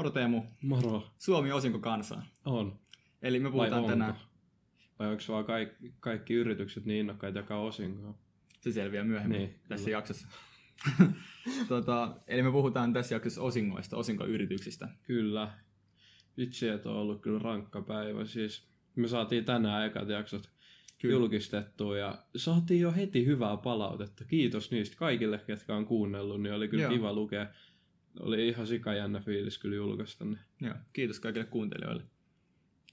Moro Teemu. Moro. Suomi osinko kansaa. On. Eli me puhutaan Vai tänään? Vai onko vaan kaikki, kaikki yritykset niin innokkaita jakaa osinkoa? se selviää myöhemmin Niin, tässä kyllä. jaksossa. tota, eli me puhutaan tässä jaksossa osingoista, osinkoyrityksistä. Kyllä. Vitsi, että on ollut kyllä rankka päivä. Siis me saatiin tänään ekat jaksot Kyllä. julkistettua ja saatiin jo heti hyvää palautetta. Kiitos niistä kaikille, ketkä on kuunnellut, niin oli kyllä Joo. kiva lukea. Oli ihan sikajännä fiilis kyllä julkaista ne. Joo, kiitos kaikille kuuntelijoille.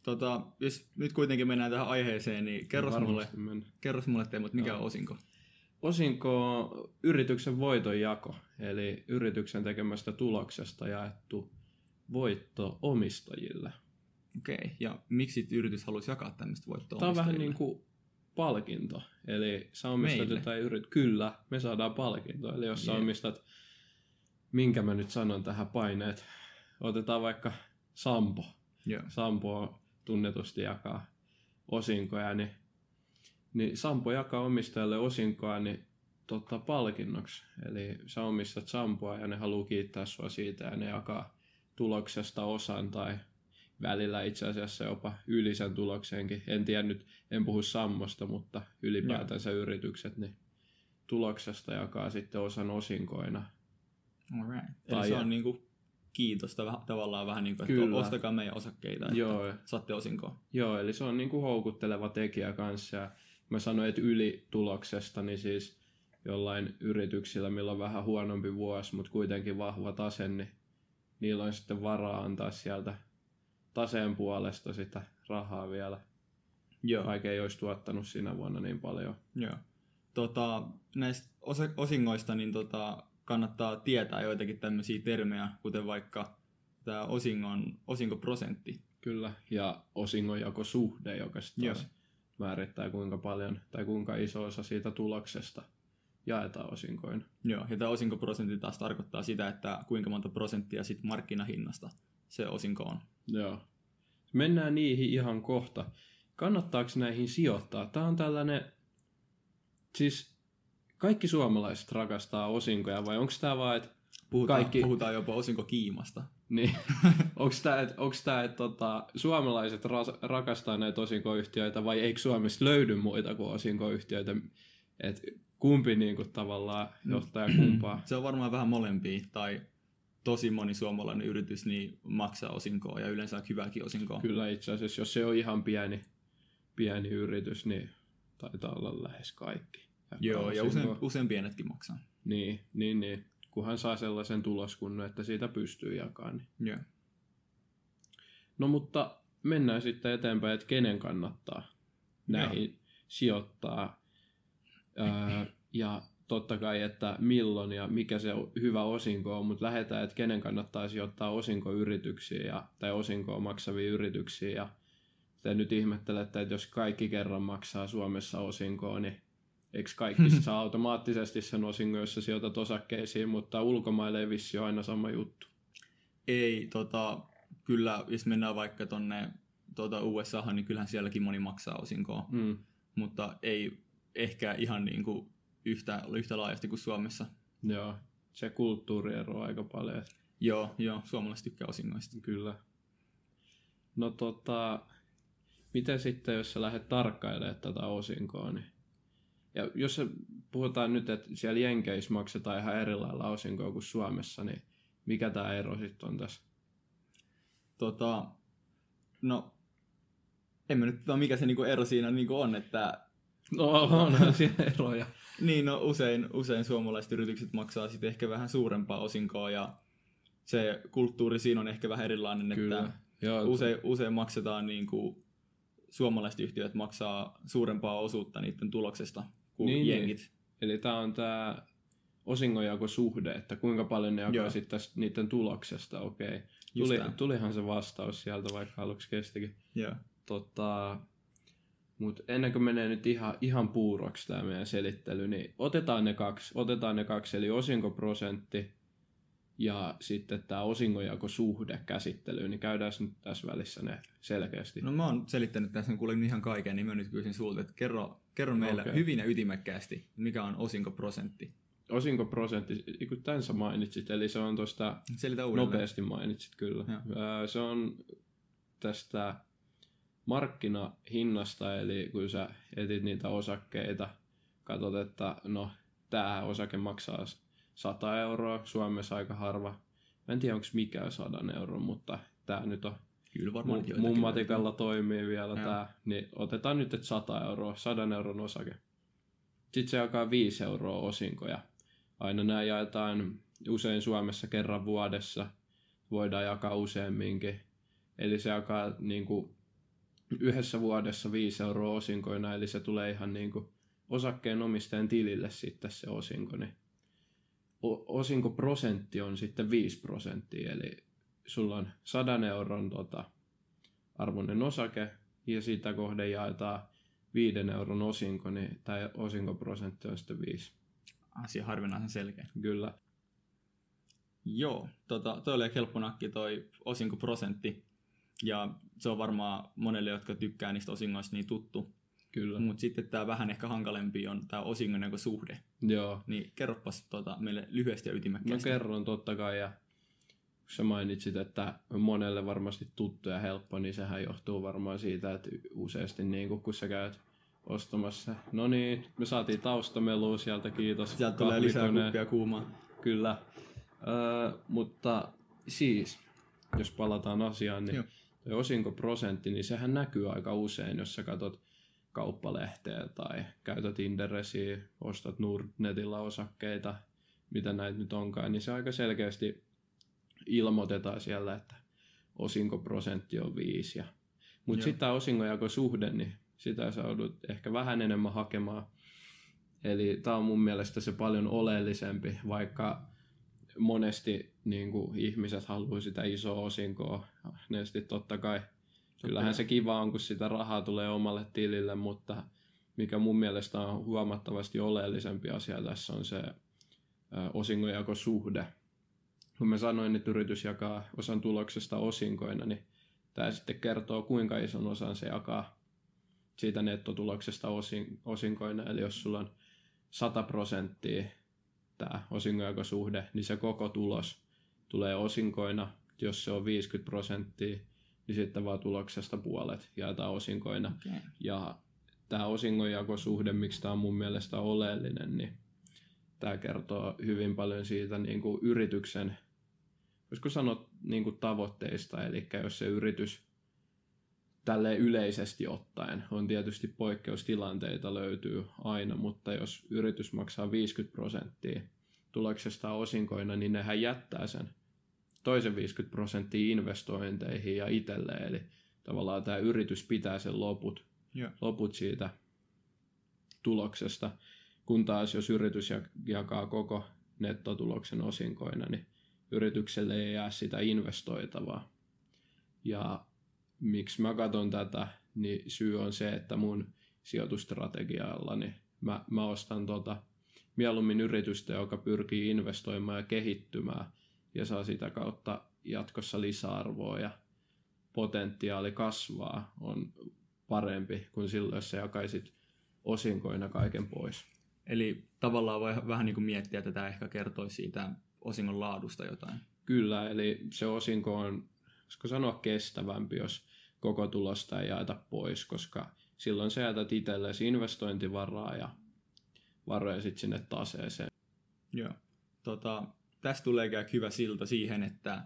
Tota, jos nyt kuitenkin mennään tähän aiheeseen, niin kerros mulle, Varmasti mennä. kerros mulle Teemu, mikä Joo. on osinko? Osinko yrityksen voitonjako, eli yrityksen tekemästä tuloksesta jaettu voitto omistajille. Okei, ja miksi yritys haluaisi jakaa tämmöistä voittoa Tämä on vähän niin kuin palkinto. Eli sä omistat Meille? jotain yrit... Kyllä, me saadaan palkinto. Eli jos sä Jep. omistat, minkä mä nyt sanon tähän paineet, otetaan vaikka Sampo. Joo. Sampo tunnetusti jakaa osinkoja, niin, niin Sampo jakaa omistajalle osinkoa niin totta, palkinnoksi. Eli sä omistat Sampoa ja ne haluaa kiittää sua siitä ja ne jakaa tuloksesta osan tai välillä itse asiassa jopa yli sen tuloksenkin. En tiedä nyt, en puhu Sammosta, mutta ylipäätänsä yritykset, niin tuloksesta jakaa sitten osan osinkoina. Alright. Eli Tai- se on niinku kiitosta vähän, tavallaan vähän niin kuin, että Kyllä. ostakaa meidän osakkeita, että Joo, saatte osinkoa. Joo, eli se on niin kuin houkutteleva tekijä kanssa. Ja mä sanoin, että yli tuloksesta, niin siis jollain yrityksillä, millä on vähän huonompi vuosi, mutta kuitenkin vahva tase, niin niillä on sitten varaa antaa sieltä taseen puolesta sitä rahaa vielä, Joo. vaikka ei olisi tuottanut siinä vuonna niin paljon. Joo. Tota, näistä osingoista niin tota, kannattaa tietää joitakin tämmöisiä termejä, kuten vaikka tämä osingon, osinkoprosentti. Kyllä, ja osingonjakosuhde, joka sitten Joo. taas määrittää kuinka paljon tai kuinka iso osa siitä tuloksesta jaetaan osinkoina. Joo, ja tämä osinkoprosentti taas tarkoittaa sitä, että kuinka monta prosenttia sit markkinahinnasta se osinko on. Joo. Mennään niihin ihan kohta. Kannattaako näihin sijoittaa? Tämä on tällainen, siis kaikki suomalaiset rakastaa osinkoja vai onko tämä vaan, että Puhutaan, Kaikki- puhutaan jopa osinkokiimasta. niin, onko tämä, että, onko tämä, että tota, suomalaiset ras, rakastaa näitä osinkoyhtiöitä vai eikö Suomessa löydy muita kuin osinkoyhtiöitä? Et kumpi niin kuin, tavallaan johtaa kumpaa? Se on varmaan vähän molempia, tai tosi moni suomalainen yritys niin maksaa osinkoa ja yleensä hyvääkin osinkoa. Kyllä itse asiassa, jos se on ihan pieni, pieni yritys, niin taitaa olla lähes kaikki. Joo, ja usein, usein pienetkin maksaa. Niin, niin, niin. Kunhan saa sellaisen tuloskunnon, että siitä pystyy jakamaan. Niin. Joo. No mutta mennään sitten eteenpäin, että kenen kannattaa näihin sijoittaa. Öö, ja totta kai, että milloin ja mikä se hyvä osinko on, mutta lähdetään, että kenen kannattaa sijoittaa osinkoyrityksiin ja, tai osinkoa maksaviin yrityksiin. Ja te nyt ihmettelette, että jos kaikki kerran maksaa Suomessa osinkoa, niin eikö kaikki saa automaattisesti sen osingon, jos sä sijoitat osakkeisiin, mutta ulkomaille ei vissi aina sama juttu. Ei, tota, kyllä, jos mennään vaikka tonne tota USAhan, niin kyllähän sielläkin moni maksaa osinkoa, Mm. mutta ei ehkä ihan niin kuin yhtä, yhtä laajasti kuin Suomessa. Joo, se kulttuuri eroaa aika paljon. Joo, joo, suomalaiset tykkää osingoista. Kyllä. No tota, miten sitten, jos sä lähdet tarkkailemaan tätä osinkoa, niin ja jos se, puhutaan nyt, että siellä Jenkeissä maksetaan ihan eri lailla osinkoa kuin Suomessa, niin mikä tämä ero sitten on tässä? Tota, no, en mä nyt tiedä, mikä se niinku ero siinä niinku on, että No onhan siellä eroja. niin, no, usein, usein suomalaiset yritykset maksaa sitten ehkä vähän suurempaa osinkoa ja se kulttuuri siinä on ehkä vähän erilainen, Kyllä. että Joo, usein, usein maksetaan niin kuin, suomalaiset yhtiöt maksaa suurempaa osuutta niiden tuloksesta Niin, niin, niin. jengit. Eli tämä on tämä osingonjakosuhde, että kuinka paljon ne jakaa sitten niiden tuloksesta, okei. Just Tuli, tulihan se vastaus sieltä, vaikka aluksi kestikin. Joo. Tota, mutta ennen kuin menee nyt ihan, ihan puuroksi tämä meidän selittely, niin otetaan ne kaksi, otetaan ne kaksi eli osinkoprosentti ja sitten tämä osingonjakosuhde käsittely, niin käydään nyt tässä välissä ne selkeästi. No mä oon selittänyt tässä, kuulin ihan kaiken, niin mä nyt kysyn sulta, että kerro, kerro meille okay. hyvin ja ytimekkäästi, mikä on osinkoprosentti. osinkoprosentti, kun tämän sä mainitsit, eli se on tuosta nopeasti mainitsit kyllä. Joo. Ää, Se on tästä markkinahinnasta, eli kun sä etit niitä osakkeita, katsot, että no, tämä osake maksaa 100 euroa, Suomessa aika harva. Mä en tiedä, onko mikään 100 euroa, mutta tämä nyt on Kyllä varmaan mun, mun matikalla löytyy. toimii vielä Joo. tämä, niin otetaan nyt, että 100 euroa, 100 euron osake. Sitten se jakaa 5 euroa osinkoja. Aina nämä jaetaan usein Suomessa kerran vuodessa, voidaan jakaa useamminkin. Eli se jakaa niin kuin, yhdessä vuodessa 5 euroa osinkoina, eli se tulee ihan niin kuin, osakkeenomistajan tilille sitten se osinko. Niin osinkoprosentti on sitten 5 prosenttia, eli sulla on 100 euron tota, arvoinen osake ja sitä kohden jaetaan 5 euron osinko, niin tämä osinkoprosentti on sitten 5. Asia harvinaisen selkeä. Kyllä. Joo, tota, toi oli helppo nakki toi osinkoprosentti. Ja se on varmaan monelle, jotka tykkää niistä osingoista niin tuttu. Kyllä. Mutta sitten tämä vähän ehkä hankalempi on tämä osingon jako suhde. Joo. Niin kerropas tota, meille lyhyesti ja No ytimekkäästi. kerron totta kai ja kun sä mainitsit, että monelle varmasti tuttu ja helppo, niin sehän johtuu varmaan siitä, että useasti niin kun sä käyt ostamassa. No niin, me saatiin taustamelua sieltä, kiitos. Sieltä tulee lisää kuppia kuumaa. Kyllä. Öö, mutta siis, jos palataan asiaan, niin Joo. osinkoprosentti, niin sehän näkyy aika usein, jos sä katsot kauppalehteä tai käytät Inderesiä, ostat Nordnetilla osakkeita, mitä näitä nyt onkaan, niin se aika selkeästi ilmoitetaan siellä, että osinkoprosentti on 5. Mutta sitten tämä osingonjakosuhde, niin sitä sä joudut ehkä vähän enemmän hakemaan. Eli tämä on mun mielestä se paljon oleellisempi, vaikka monesti niin kuin, ihmiset haluaa sitä isoa osinkoa. Ne sitten totta kai, kyllähän se kiva on, kun sitä rahaa tulee omalle tilille, mutta mikä mun mielestä on huomattavasti oleellisempi asia tässä on se osingonjakosuhde. Kun mä sanoin, että yritys jakaa osan tuloksesta osinkoina, niin tämä sitten kertoo, kuinka ison osan se jakaa siitä nettotuloksesta osin, osinkoina. Eli jos sulla on 100 prosenttia tämä osingonjakosuhde, niin se koko tulos tulee osinkoina. Jos se on 50 prosenttia, niin sitten vaan tuloksesta puolet jaetaan osinkoina. Okay. Ja tämä osingonjakosuhde, miksi tämä on mun mielestä oleellinen, niin tämä kertoo hyvin paljon siitä niin kuin yrityksen, voisiko sanoa niin kuin tavoitteista, eli jos se yritys tälle yleisesti ottaen, on tietysti poikkeustilanteita löytyy aina, mutta jos yritys maksaa 50 prosenttia tuloksesta osinkoina, niin nehän jättää sen toisen 50 prosenttia investointeihin ja itselleen, eli tavallaan tämä yritys pitää sen loput Joo. loput siitä tuloksesta, kun taas jos yritys jak- jakaa koko nettotuloksen osinkoina, niin yritykselle ei jää sitä investoitavaa. Ja miksi mä katson tätä, niin syy on se, että mun sijoitustrategialla niin mä, mä ostan tota, mieluummin yritystä, joka pyrkii investoimaan ja kehittymään ja saa sitä kautta jatkossa lisäarvoa ja potentiaali kasvaa on parempi kuin silloin, jos sä jakaisit osinkoina kaiken pois. Eli tavallaan voi vähän niin kuin miettiä, että tämä ehkä kertoisi siitä osingon laadusta jotain. Kyllä, eli se osinko on, voisiko sanoa kestävämpi, jos koko tulosta ei jaeta pois, koska silloin sä jätät itsellesi investointivaraa ja varoja sitten sinne taseeseen. Joo. Tota, tästä tulee hyvä silta siihen, että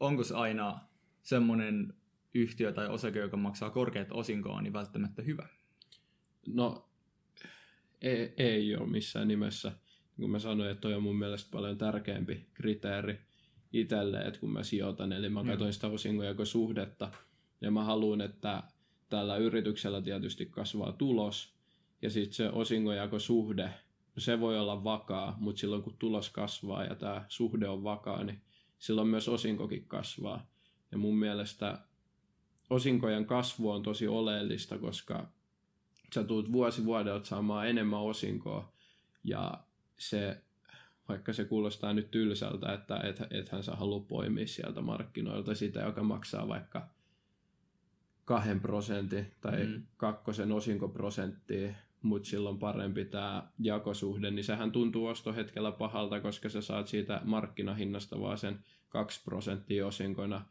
onko se aina semmoinen yhtiö tai osake, joka maksaa korkeat osinkoa, niin välttämättä hyvä. No, ei, ei ole missään nimessä. Niin kuin mä sanoin, että toi on mun mielestä paljon tärkeämpi kriteeri itselle, että kun mä sijoitan, eli mä katsoin sitä osingonjakosuhdetta, ja mä haluan, että tällä yrityksellä tietysti kasvaa tulos, ja sitten se osingonjakosuhde, se voi olla vakaa, mutta silloin kun tulos kasvaa ja tämä suhde on vakaa, niin silloin myös osinkokin kasvaa. Ja mun mielestä osinkojen kasvu on tosi oleellista, koska sä tulet vuosi vuodelta saamaan enemmän osinkoa ja se, vaikka se kuulostaa nyt tylsältä, että et, ethän sä halua poimia sieltä markkinoilta sitä, joka maksaa vaikka kahden prosentin tai Mm. kakkosen osinkoprosenttia, mutta silloin parempi tämä jakosuhde, niin sehän tuntuu ostohetkellä pahalta, koska sä saat siitä markkinahinnasta vaan sen 2 prosenttia osinkoina,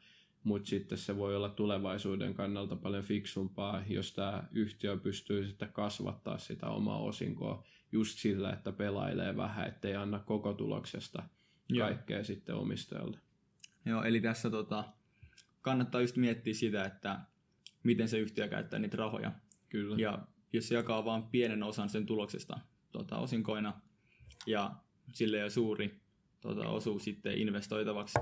mutta sitten se voi olla tulevaisuuden kannalta paljon fiksumpaa, jos tämä yhtiö pystyy sitten kasvattaa sitä omaa osinkoa just sillä, että pelailee vähän, ettei anna koko tuloksesta kaikkea Joo. sitten omistajalle. Joo, eli tässä tota, kannattaa just miettiä sitä, että miten se yhtiö käyttää niitä rahoja. Kyllä. Ja jos se jakaa vain pienen osan sen tuloksesta tota, osinkoina ja sille ei suuri tota, osuus sitten investoitavaksi.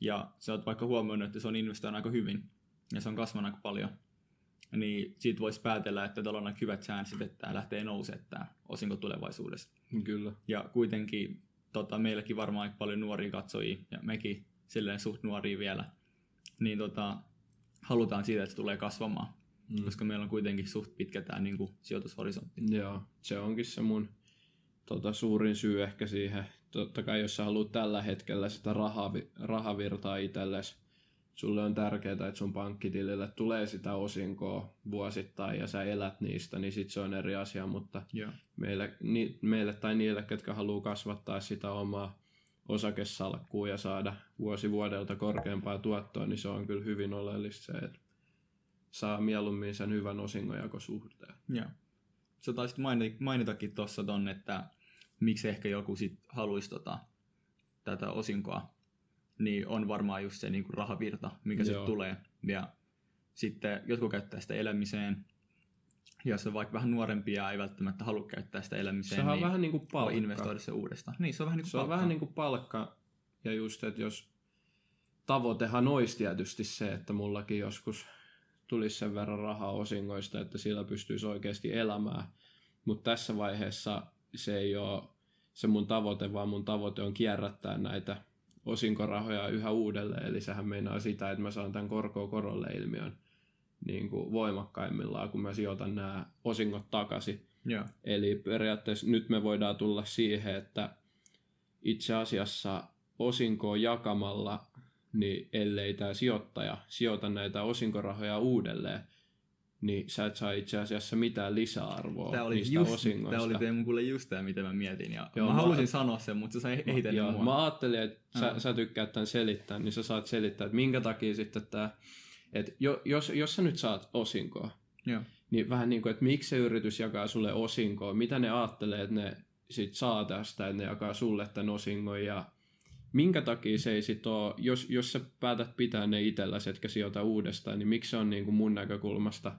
Ja sä oot vaikka huomioinut, että se on investoinut aika hyvin ja se on kasvanut aika paljon, niin siitä voisi päätellä, että tällä on aika hyvät chanssit, että tämä lähtee nousemaan tämä osinko tulevaisuudessa. Kyllä. Ja kuitenkin tota, meilläkin varmaan aika paljon nuoria katsojia, ja mekin silleen suht nuoria vielä, niin tota, halutaan siitä, että se tulee kasvamaan. Mm. Koska meillä on kuitenkin suht pitkä tämä niin kuin, sijoitushorisontti. Joo, se onkin se mun tota, suurin syy ehkä siihen. Totta kai jos sä haluat tällä hetkellä sitä rahavi, rahavirtaa itsellesi, sulle on tärkeää, että sun pankkitilille tulee sitä osinkoa vuosittain ja sä elät niistä, niin sit se on eri asia, mutta yeah. meille, ni, meille tai niille, ketkä haluaa kasvattaa sitä omaa osakesalkkua ja saada vuosi vuodelta korkeampaa tuottoa, niin se on kyllä hyvin oleellista se, että saa mieluummin sen hyvän osingonjakosuhteen. Joo. Sä taisit mainitakin tuossa ton, että miksi ehkä joku sit haluaisi tota, tätä osinkoa, niin on varmaan just se niin kuin rahavirta, mikä sitten tulee. Ja sitten jotkut käyttää sitä elämiseen, jos on vaikka vähän nuorempia ei välttämättä halua käyttää sitä elämiseen, se on niin vähän niin kuin palkka. investoida se uudestaan. Niin, se on vähän niin kuin se palkka. on vähän niin kuin palkka. Ja just, että jos tavoitehan olisi tietysti se, että mullakin joskus tulisi sen verran rahaa osingoista, että sillä pystyisi oikeasti elämään. Mutta tässä vaiheessa se ei ole se mun tavoite, vaan mun tavoite on kierrättää näitä osinkorahoja yhä uudelleen. Eli sehän meinaa sitä, että mä saan tämän korkoa korolle ilmiön niin kuin voimakkaimmillaan, kun mä sijoitan nämä osingot takaisin. Yeah. Eli periaatteessa nyt me voidaan tulla siihen, että itse asiassa osinkoa jakamalla, niin ellei tämä sijoittaja sijoita näitä osinkorahoja uudelleen, niin sä et saa itse asiassa mitään lisäarvoa tämä oli niistä just, osingoista. Tämä oli Teemu kuule just tämä, mitä mä mietin. Ja joo, mä, mä halusin sanoa sen, mutta sä ei joo, mua. Mä ajattelin, että sä, sä tykkäät tämän selittää, niin sä saat selittää, että minkä takia sitten tämä et jo, jos, jos sä nyt saat osinkoa, Joo. niin vähän niin kuin, että miksi se yritys jakaa sulle osinkoa, mitä ne ajattelee, että ne sit saa tästä, että ne jakaa sulle tämän osingon ja minkä takia se ei sit ole, jos, jos sä päätät pitää ne itselläsi, etkä sijoita uudestaan, niin miksi se on niin kuin mun näkökulmasta,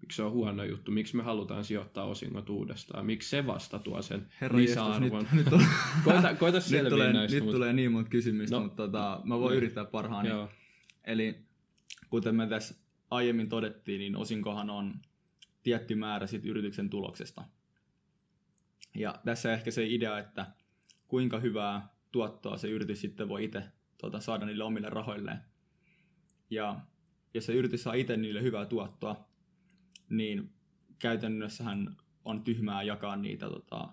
miksi se on huono juttu, miksi me halutaan sijoittaa osingot uudestaan, miksi se vasta tuo sen Herra lisäarvon. Nyt, nyt, on, koita, koita nyt, tulee, näistä, nyt mutta... tulee niin monta kysymystä, no, mutta tota, mä voin no, yrittää parhaani. Joo. Eli kuten me tässä aiemmin todettiin, niin osinkohan on tietty määrä sit yrityksen tuloksesta. Ja tässä ehkä se idea, että kuinka hyvää tuottoa se yritys sitten voi itse tuota, saada niille omille rahoilleen. Ja jos se yritys saa itse niille hyvää tuottoa, niin käytännössähän on tyhmää jakaa niitä tota,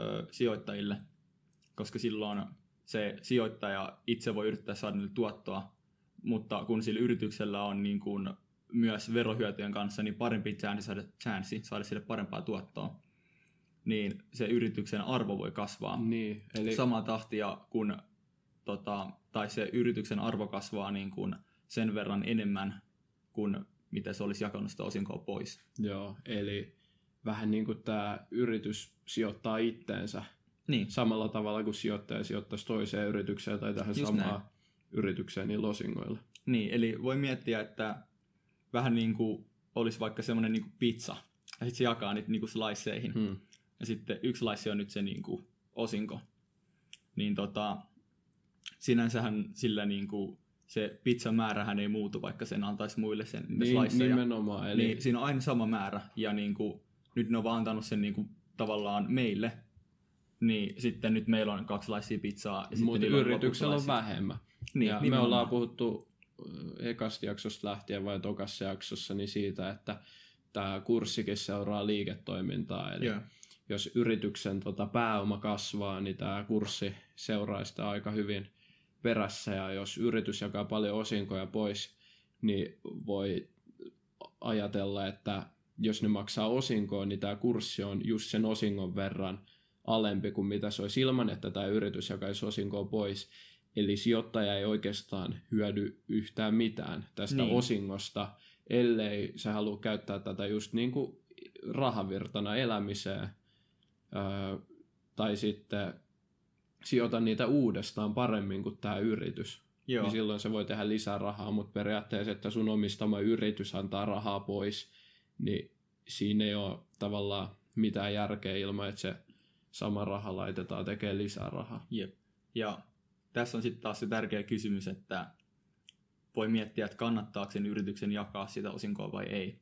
ö, sijoittajille, koska silloin se sijoittaja itse voi yrittää saada niille tuottoa, mutta kun sillä yrityksellä on niin kuin myös verohyötyjen kanssa niin parempi chanssi saada, chanssi saada sille parempaa tuottoa, niin se yrityksen arvo voi kasvaa niin, eli... samaa tahtia, kun tota, tai se yrityksen arvo kasvaa niin kuin sen verran enemmän kuin mitä se olisi jakanut sitä osinkoa pois. Joo, eli vähän niin kuin tämä yritys sijoittaa itteensä niin. samalla tavalla kuin sijoittaja sijoittaisi toiseen yritykseen tai tähän Just samaan näin. yritykseen niin losingoilla. Niin, eli voi miettiä, että vähän niin kuin olisi vaikka semmoinen niin pizza, ja sitten se jakaa niitä niin sliceihin. Hmm. Ja sitten yksi slice on nyt se niin kuin osinko. Niin tota, sinänsähän sillä niin kuin se pizzan määrähän ei muutu, vaikka sen antaisi muille sen niin, sliceja. Nimenomaan. Eli... Niin, siinä on aina sama määrä, ja niin kuin, nyt ne on vaan antanut sen niin kuin, tavallaan meille, niin sitten nyt meillä on kaksi laisia pizzaa. Ja Mutta yrityksellä on vähemmän. Niin, ja me ollaan puhuttu ekasta jaksosta lähtien vai tokassa jaksossa niin siitä, että tämä kurssikin seuraa liiketoimintaa. Eli yeah. Jos yrityksen tota, pääoma kasvaa, niin tämä kurssi seuraa sitä aika hyvin perässä. Ja jos yritys jakaa paljon osinkoja pois, niin voi ajatella, että jos ne maksaa osinkoa, niin tämä kurssi on just sen osingon verran alempi kuin mitä se olisi ilman, että tämä yritys jakaisi osinkoa pois. Eli sijoittaja ei oikeastaan hyödy yhtään mitään tästä niin. osingosta, ellei se halua käyttää tätä just niin kuin rahavirtana elämiseen, öö, tai sitten sijoita niitä uudestaan paremmin kuin tämä yritys. Joo. Niin silloin se voi tehdä lisää rahaa, mutta periaatteessa, että sun omistama yritys antaa rahaa pois, niin siinä ei ole tavallaan mitään järkeä ilman, että se sama raha laitetaan tekemään lisää rahaa. Jep. Ja tässä on sitten taas se tärkeä kysymys, että voi miettiä, että kannattaako sen yrityksen jakaa sitä osinkoa vai ei.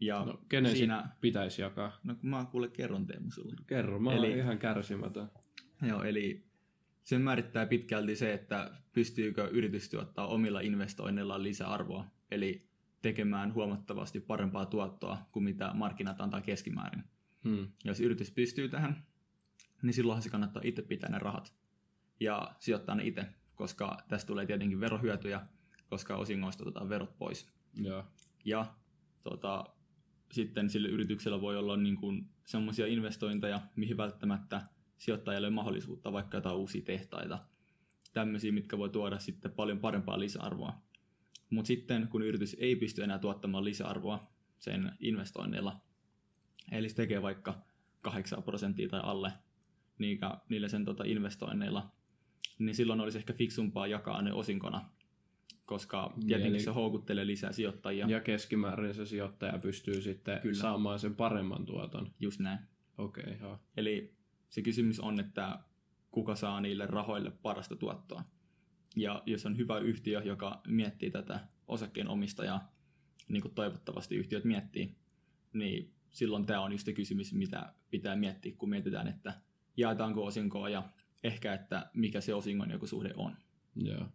Ja no, kenen siinä pitäisi jakaa? No kun mä kuule kerron Teemu sulle. Kerro, mä eli, ihan kärsimätön. Joo, eli sen määrittää pitkälti se, että pystyykö yritys tuottaa omilla investoinneillaan lisäarvoa, eli tekemään huomattavasti parempaa tuottoa kuin mitä markkinat antaa keskimäärin. Hmm. Jos yritys pystyy tähän, niin silloinhan se kannattaa itse pitää ne rahat ja sijoittaa ne itse, koska tästä tulee tietenkin verohyötyjä, koska osingoista otetaan verot pois. Ja, ja tota, sitten sille yrityksellä voi olla niin kuin sellaisia investointeja, mihin välttämättä sijoittajalle mahdollisuutta, vaikka jotain uusia tehtaita, tämmöisiä, mitkä voi tuoda sitten paljon parempaa lisäarvoa. Mutta sitten kun yritys ei pysty enää tuottamaan lisäarvoa sen investoinneilla, eli se tekee vaikka 8 prosenttia tai alle niillä sen tota investoinneilla, niin silloin olisi ehkä fiksumpaa jakaa ne osinkona, koska niin, tietenkin Eli... se houkuttelee lisää sijoittajia. Ja keskimäärin se sijoittaja pystyy sitten Kyllä. saamaan sen paremman tuoton. Just näin. Okei, okay, Eli se kysymys on, että kuka saa niille rahoille parasta tuottoa. Ja jos on hyvä yhtiö, joka miettii tätä osakkeen omistajaa, niin kuin toivottavasti yhtiöt miettii, niin silloin tämä on just se kysymys, mitä pitää miettiä, kun mietitään, että jaetaanko osinkoa ja ehkä, että mikä se osingon joku suhde on. Joo.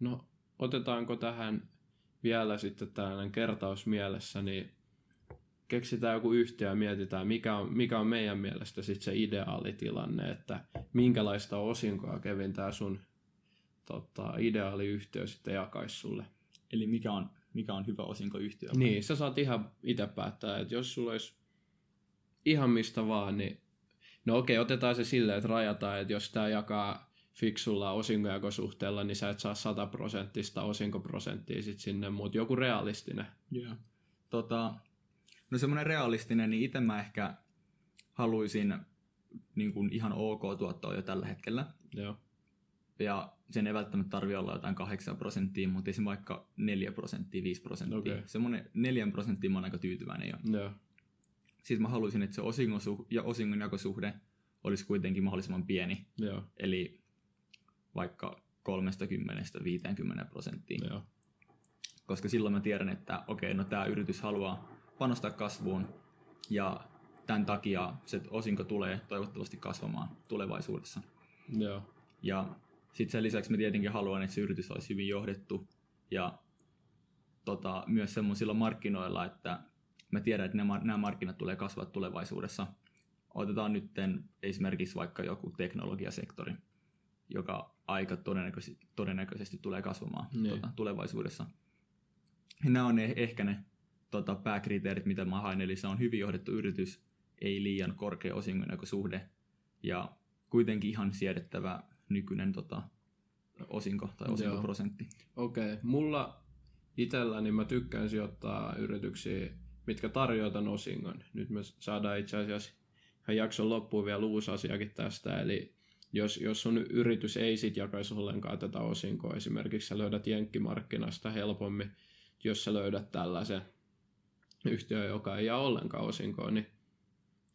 No, otetaanko tähän vielä sitten tällainen kertaus mielessä, niin keksitään joku yhtiö ja mietitään, mikä on, mikä on meidän mielestä sitten se ideaalitilanne, että minkälaista osinkoa Kevin tämä sun tota, ideaaliyhtiö sitten jakaisi sulle. Eli mikä on, mikä on hyvä osinkoyhtiö? Niin, sä saat ihan itse päättää, että jos sulla olisi ihan mistä vaan, niin no okei, otetaan se silleen, että rajataan, että jos tämä jakaa fiksulla osinkojakosuhteella, niin sä et saa 100 prosenttista osinkoprosenttia sit sinne, mutta joku realistinen. Joo. Yeah. Tota, no semmoinen realistinen, niin itse mä ehkä haluaisin niin kuin ihan ok tuottoa jo tällä hetkellä. Joo. Ja sen ei välttämättä tarvitse olla jotain 8 prosenttia, mutta esim. vaikka 4 prosenttia, 5 prosenttia. Okay. Semmoinen 4 prosenttia mä oon aika tyytyväinen jo. Joo. Sitten mä haluaisin, että se osingosu- ja osingonjakosuhde olisi kuitenkin mahdollisimman pieni. Joo. Eli vaikka 30-50 prosenttia. Joo. Koska silloin mä tiedän, että okei, no tämä yritys haluaa panostaa kasvuun ja tämän takia se osinko tulee toivottavasti kasvamaan tulevaisuudessa. Joo. Ja sitten sen lisäksi mä tietenkin haluan, että se yritys olisi hyvin johdettu ja tota, myös semmoisilla markkinoilla, että mä tiedän, että nämä, nämä markkinat tulee kasvaa tulevaisuudessa. Otetaan nyt esimerkiksi vaikka joku teknologiasektori, joka aika todennäköisesti, todennäköisesti tulee kasvamaan niin. tota, tulevaisuudessa. Ja nämä on ne, ehkä ne tota, pääkriteerit, mitä mä hain, eli se on hyvin johdettu yritys, ei liian korkea osingonjakosuhde ja kuitenkin ihan siedettävä nykyinen tota, osinko tai osinkoprosentti. Okei, okay. mulla itselläni mä tykkään sijoittaa yrityksiä, mitkä tarjoavat tämän osingon. Nyt me saadaan itse asiassa ihan jakson loppuun vielä uusi asiakin tästä, eli jos, jos sun yritys ei sit jakaisi ollenkaan tätä osinkoa, esimerkiksi sä löydät jenkkimarkkinasta helpommin, jos sä löydät tällaisen yhtiön, joka ei jää ollenkaan osinkoa, niin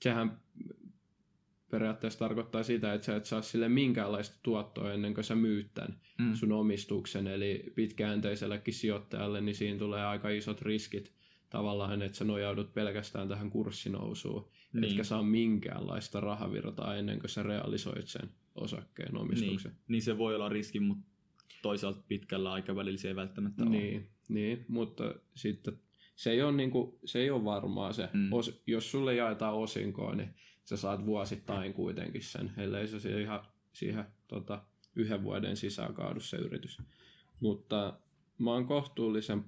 sehän periaatteessa tarkoittaa sitä, että sä et saa sille minkäänlaista tuottoa ennen kuin sä myyt tämän mm. sun omistuksen. Eli pitkäjänteisellekin sijoittajalle, niin siinä tulee aika isot riskit tavallaan, että sä nojaudut pelkästään tähän kurssinousuun, niin. etkä saa minkäänlaista rahavirtaa ennen kuin sä realisoit sen osakkeen omistuksen. Niin, niin se voi olla riski, mutta toisaalta pitkällä aikavälillä se ei välttämättä niin, ole. Niin, mutta sitten se ei ole, niin kuin, se ei ole varmaa se. Mm. Os, jos sulle jaetaan osinkoa, niin sä saat vuosittain kuitenkin sen, ellei se siihen, ihan, siihen tota, yhden vuoden sisään kaadu se yritys. Mutta mä oon kohtuullisen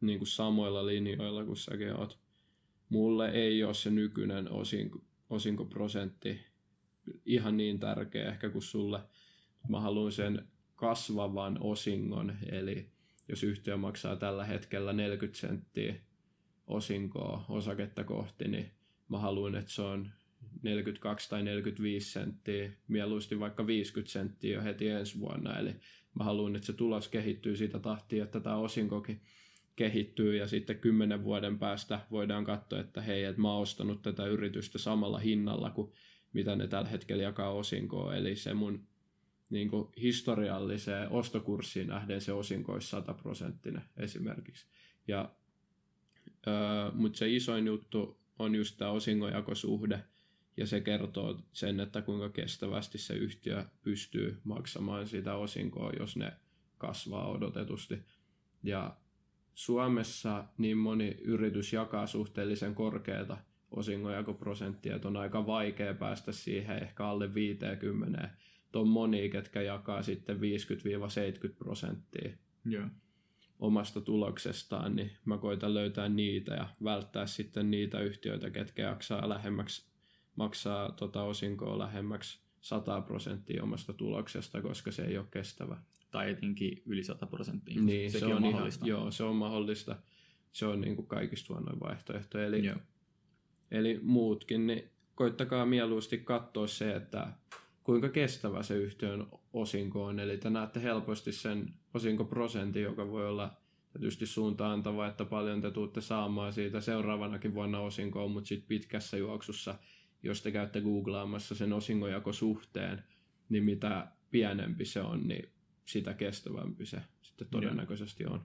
niin kuin samoilla linjoilla kuin säkin oot. Mulle ei ole se nykyinen osinko, osinkoprosentti ihan niin tärkeä ehkä kuin sulle. Mä haluan sen kasvavan osingon, eli jos yhtiö maksaa tällä hetkellä 40 senttiä osinkoa osaketta kohti, niin mä haluan, että se on 42 tai 45 senttiä, mieluusti vaikka 50 senttiä jo heti ensi vuonna. Eli mä haluan, että se tulos kehittyy sitä tahtia, että tämä osinkokin kehittyy ja sitten kymmenen vuoden päästä voidaan katsoa, että hei, että mä oon ostanut tätä yritystä samalla hinnalla kuin mitä ne tällä hetkellä jakaa osinkoa. Eli se mun niin kuin historialliseen ostokurssiin nähden se osinko olisi 100 prosenttinen esimerkiksi. Ja, öö, mutta se isoin juttu on just tämä osingonjakosuhde, ja se kertoo sen, että kuinka kestävästi se yhtiö pystyy maksamaan sitä osinkoa, jos ne kasvaa odotetusti. Ja Suomessa niin moni yritys jakaa suhteellisen korkeata osingonjakoprosenttia, että on aika vaikea päästä siihen ehkä alle 50. On moni, ketkä jakaa sitten 50-70 prosenttia Joo. omasta tuloksestaan, niin mä koitan löytää niitä ja välttää sitten niitä yhtiöitä, ketkä jaksaa lähemmäksi maksaa tota osinkoa lähemmäksi 100 prosenttia omasta tuloksesta, koska se ei ole kestävä. Tai etenkin yli 100 prosenttia. Niin, Sekin se on, on mahdollista. Ihan, joo, se on mahdollista. Se on niin kuin kaikista huonoin vaihtoehto. Eli, joo. eli muutkin, niin koittakaa mieluusti katsoa se, että kuinka kestävä se yhtiön osinko on. Eli te näette helposti sen osinkoprosentin, joka voi olla tietysti suuntaantava, että paljon te tuutte saamaan siitä seuraavanakin vuonna osinkoa, mutta sitten pitkässä juoksussa – jos te käytte googlaamassa sen osingojakosuhteen, niin mitä pienempi se on, niin sitä kestävämpi se sitten todennäköisesti on.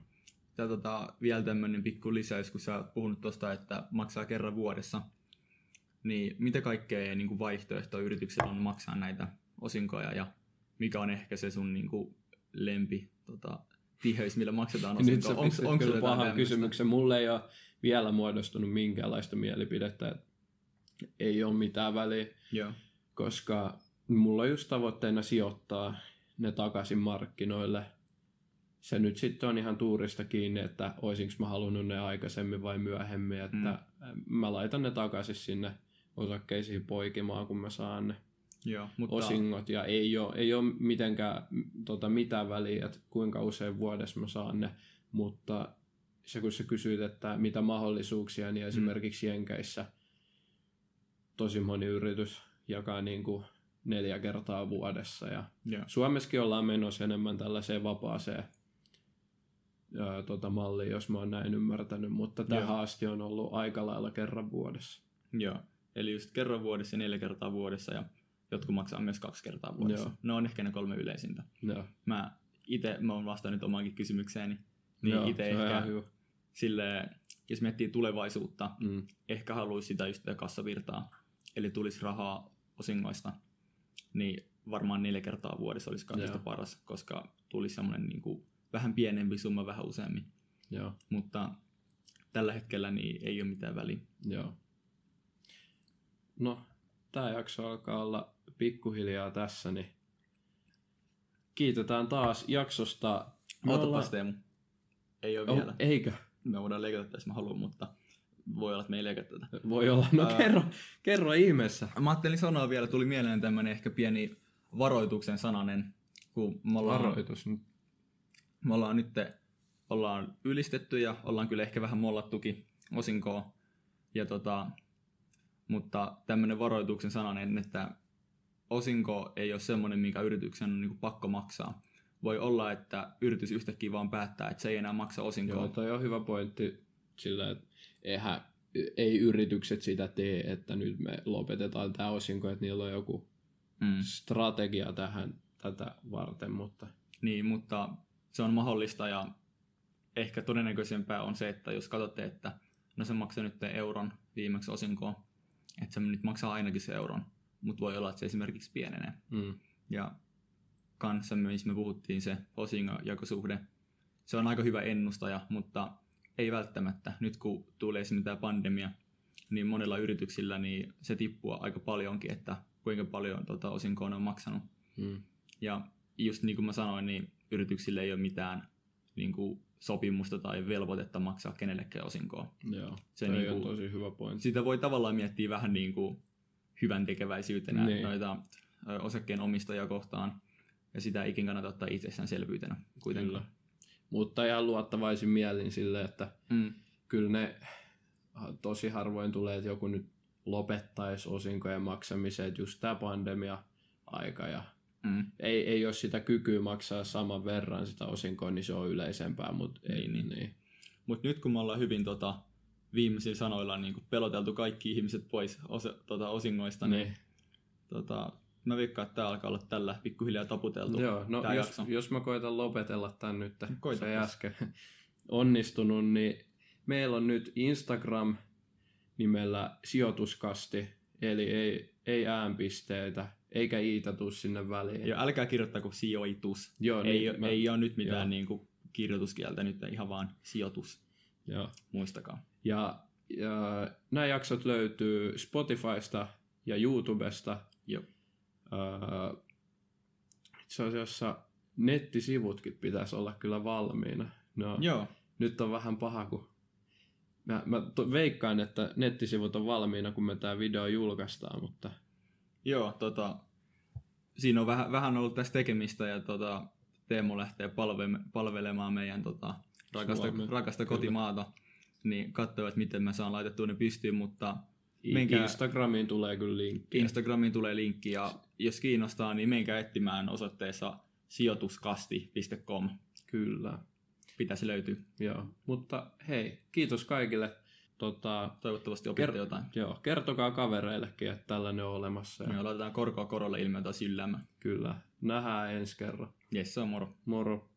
Ja tota, vielä tämmöinen pikku lisäys, kun sä oot puhunut tuosta, että maksaa kerran vuodessa, niin mitä kaikkea niin kuin vaihtoehtoja yrityksellä on maksaa näitä osinkoja ja mikä on ehkä se sun niin kuin lempi tota, tiheys, millä maksetaan osinkoa? Nyt sä onks, onks kyllä pahan kysymyksen. Mulle ei ole vielä muodostunut minkäänlaista mielipidettä, että ei ole mitään väliä, Joo. koska mulla on just tavoitteena sijoittaa ne takaisin markkinoille. Se nyt sitten on ihan tuurista kiinni, että olisinko mä halunnut ne aikaisemmin vai myöhemmin, että mm. mä laitan ne takaisin sinne osakkeisiin poikimaan, kun mä saan ne Joo, mutta... osingot. Ja ei ole, ei ole mitenkään tota, mitään väliä, että kuinka usein vuodessa mä saan ne, mutta se kun sä kysyt, että mitä mahdollisuuksia, niin esimerkiksi mm. Jenkeissä – tosi moni yritys jakaa niin kuin neljä kertaa vuodessa. Ja yeah. Suomessakin ollaan menossa enemmän tällaiseen vapaaseen ää, tota malliin, jos mä oon näin ymmärtänyt, mutta tähän yeah. asti on ollut aika lailla kerran vuodessa. Joo, eli just kerran vuodessa ja neljä kertaa vuodessa ja jotkut maksaa myös kaksi kertaa vuodessa. Joo. Ne on ehkä ne kolme yleisintä. Joo. Mä itse, mä oon vastannut omaankin kysymykseeni, niin itse ehkä silleen, jos miettii tulevaisuutta, mm. ehkä haluaisi sitä just kassavirtaa eli tulisi rahaa osingoista, niin varmaan neljä kertaa vuodessa olisi kaikista Joo. paras, koska tulisi semmoinen niin kuin vähän pienempi summa vähän useammin. Joo. Mutta tällä hetkellä niin ei ole mitään väliä. Joo. No, tämä jakso alkaa olla pikkuhiljaa tässä, niin kiitetään taas jaksosta. Otapas ollaan... Teemu. Ei ole oh, vielä. Eikö? Me voidaan leikata, jos mä haluan, mutta voi olla, että me ei leikata tätä. Voi olla. No uh, kerro, kerro ihmeessä. Mä ajattelin sanoa vielä, tuli mieleen tämmöinen ehkä pieni varoituksen sananen, kun me ollaan, Varoitus. Me ollaan nyt ollaan ylistetty ja ollaan kyllä ehkä vähän mollattukin osinkoa. Ja tota, mutta tämmöinen varoituksen sananen, että osinko ei ole semmoinen, mikä yrityksen on niin pakko maksaa. Voi olla, että yritys yhtäkkiä vaan päättää, että se ei enää maksa osinkoa. Joo, toi on hyvä pointti sillä, että eihän, ei yritykset sitä tee, että nyt me lopetetaan tämä osinko, että niillä on joku mm. strategia tähän tätä varten, mutta... Niin, mutta se on mahdollista ja ehkä todennäköisempää on se, että jos katsotte, että no se maksaa nyt euron viimeksi osinkoa, että se nyt maksaa ainakin se euron, mutta voi olla, että se esimerkiksi pienenee. Mm. Ja kanssa, missä me puhuttiin se osingojakosuhde, se on aika hyvä ennustaja, mutta ei välttämättä. Nyt kun tulee esimerkiksi tämä pandemia, niin monilla yrityksillä niin se tippuu aika paljonkin, että kuinka paljon tota, osinkoa on maksanut. Mm. Ja just niin kuin mä sanoin, niin yrityksille ei ole mitään niin kuin sopimusta tai velvoitetta maksaa kenellekään osinkoa. Joo, Se se niinku- on tosi hyvä pointti. Sitä voi tavallaan miettiä vähän niin kuin hyvän tekeväisyytenä Niin. noita osakkeen omistajia kohtaan, ja sitä ei ikin kannata ottaa itsestäänselvyytenä kuitenkaan. Kyllä. Mutta ihan luottavaisin mielin sille, että Mm. kyllä ne tosi harvoin tulee, että joku nyt lopettaisi osinkojen maksamisen, että just tämä pandemia-aika ja Mm. ei, ei ole sitä kykyä maksaa saman verran sitä osinkoa, niin se on yleisempää, mutta ei Niin, niin. niin. Mutta nyt kun me ollaan hyvin tota, viimeisillä sanoilla niin peloteltu kaikki ihmiset pois osa, tota, osingoista, niin, niin. tota, mä veikkaan, että tämä alkaa olla tällä pikkuhiljaa taputeltu. Joo, no jos, jakso. jos mä koitan lopetella tämän nyt, Koitapas. se äsken onnistunut, niin meillä on nyt Instagram nimellä sijoituskasti, eli ei, ei äänpisteitä, eikä iitä tuu sinne väliin. Ja älkää kirjoittako sijoitus. Joo, ei, niin, mä, ei ole nyt mitään joo. niin kuin, kirjoituskieltä, nyt ihan vaan sijoitus. Joo. Muistakaa. Ja, ja nämä jaksot löytyy Spotifysta ja YouTubesta. Joo. Öö, itse asiassa nettisivutkin pitäisi olla kyllä valmiina. No, Joo, nyt on vähän paha, kun mä, mä to, veikkaan, että nettisivut on valmiina, kun me tämä video julkaistaan, mutta Joo, tota, siinä on vähän, vähän ollut tässä tekemistä ja tota, Teemu lähtee palve, palvelemaan meidän tota, rakasta, rakasta kotimaata, niin katsoo, että miten mä saan laitettua ne pystyyn, mutta Menkää- Instagramiin tulee kyllä linkki. Instagramiin tulee linkki ja jos kiinnostaa, niin menkää etsimään osoitteessa sijoituskasti.com. Kyllä, Pitäisi löytyä. joo. Mutta hei, kiitos kaikille. Tota, Toivottavasti opitte Ker- jotain. joo, kertokaa kavereillekin, että tällainen on olemassa. Ja Me laitetaan korkoa korolle ilmiötä syllämä. Kyllä, nähdään ensi kerran. Jes, se on moro. Moro.